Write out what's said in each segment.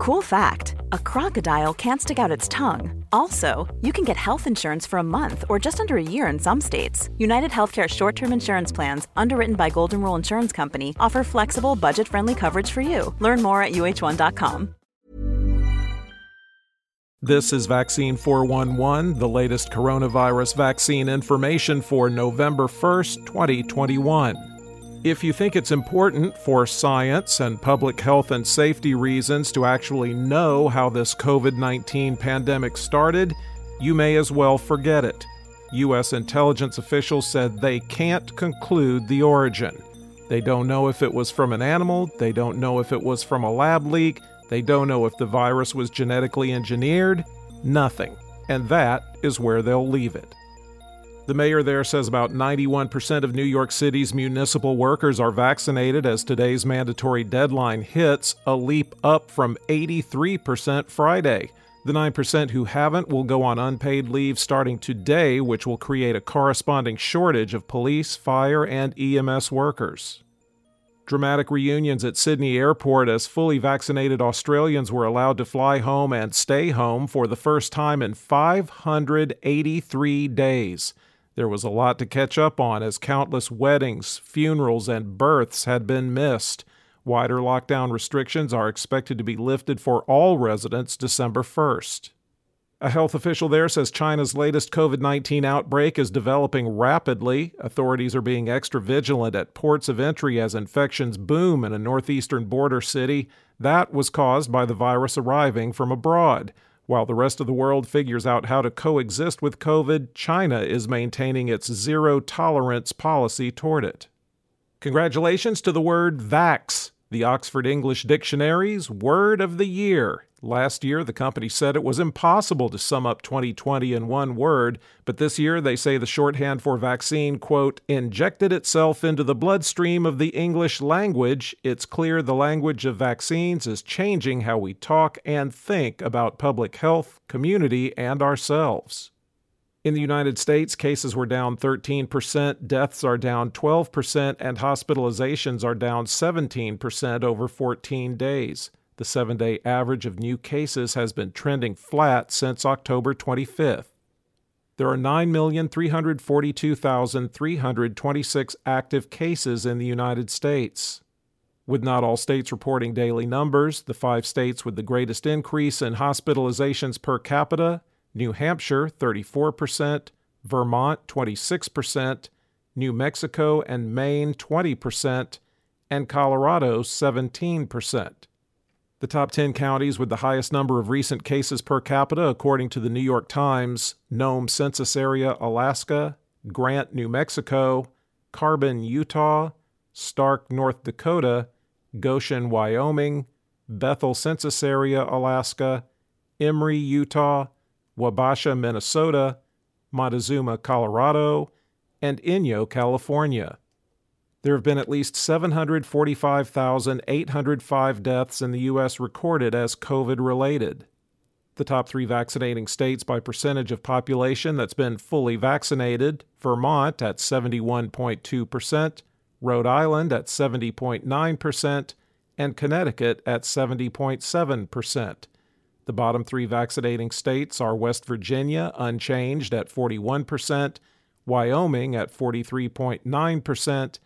Cool fact a crocodile can't stick out its tongue. Also, you can get health insurance for a month or just under a year in some states. United Healthcare short term insurance plans, underwritten by Golden Rule Insurance Company, offer flexible, budget friendly coverage for you. Learn more at uh1.com. This is Vaccine 411, the latest coronavirus vaccine information for November 1st, 2021. If you think it's important for science and public health and safety reasons to actually know how this COVID 19 pandemic started, you may as well forget it. U.S. intelligence officials said they can't conclude the origin. They don't know if it was from an animal, they don't know if it was from a lab leak, they don't know if the virus was genetically engineered, nothing. And that is where they'll leave it. The mayor there says about 91% of New York City's municipal workers are vaccinated as today's mandatory deadline hits, a leap up from 83% Friday. The 9% who haven't will go on unpaid leave starting today, which will create a corresponding shortage of police, fire, and EMS workers. Dramatic reunions at Sydney Airport as fully vaccinated Australians were allowed to fly home and stay home for the first time in 583 days. There was a lot to catch up on as countless weddings, funerals, and births had been missed. Wider lockdown restrictions are expected to be lifted for all residents December 1st. A health official there says China's latest COVID 19 outbreak is developing rapidly. Authorities are being extra vigilant at ports of entry as infections boom in a northeastern border city. That was caused by the virus arriving from abroad. While the rest of the world figures out how to coexist with COVID, China is maintaining its zero tolerance policy toward it. Congratulations to the word vax, the Oxford English Dictionary's word of the year. Last year, the company said it was impossible to sum up 2020 in one word, but this year they say the shorthand for vaccine, quote, injected itself into the bloodstream of the English language. It's clear the language of vaccines is changing how we talk and think about public health, community, and ourselves. In the United States, cases were down 13%, deaths are down 12%, and hospitalizations are down 17% over 14 days. The seven day average of new cases has been trending flat since October 25th. There are 9,342,326 active cases in the United States. With not all states reporting daily numbers, the five states with the greatest increase in hospitalizations per capita New Hampshire 34%, Vermont 26%, New Mexico and Maine 20%, and Colorado 17%. The top 10 counties with the highest number of recent cases per capita, according to the New York Times Nome Census Area, Alaska, Grant, New Mexico, Carbon, Utah, Stark, North Dakota, Goshen, Wyoming, Bethel Census Area, Alaska, Emery, Utah, Wabasha, Minnesota, Montezuma, Colorado, and Inyo, California. There have been at least 745,805 deaths in the U.S. recorded as COVID related. The top three vaccinating states by percentage of population that's been fully vaccinated Vermont at 71.2%, Rhode Island at 70.9%, and Connecticut at 70.7%. The bottom three vaccinating states are West Virginia, unchanged at 41%, Wyoming at 43.9%,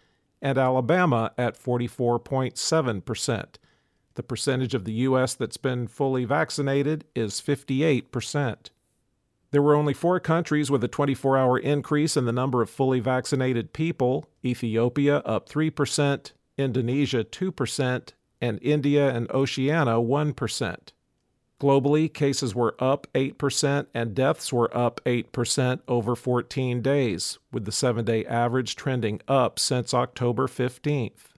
and Alabama at 44.7%. The percentage of the U.S. that's been fully vaccinated is 58%. There were only four countries with a 24 hour increase in the number of fully vaccinated people Ethiopia up 3%, Indonesia 2%, and India and Oceania 1%. Globally, cases were up 8% and deaths were up 8% over 14 days, with the seven day average trending up since October 15th.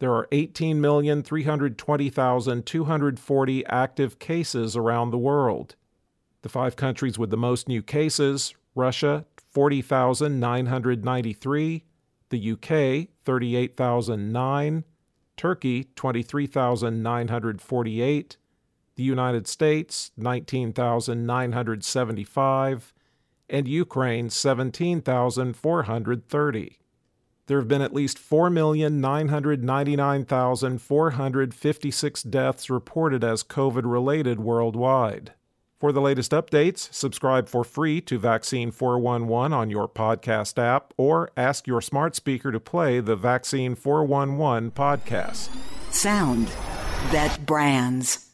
There are 18,320,240 active cases around the world. The five countries with the most new cases Russia, 40,993, the UK, 38,009, Turkey, 23,948, the United States 19,975, and Ukraine 17,430. There have been at least 4,999,456 deaths reported as COVID related worldwide. For the latest updates, subscribe for free to Vaccine 411 on your podcast app or ask your smart speaker to play the Vaccine 411 podcast. Sound that brands.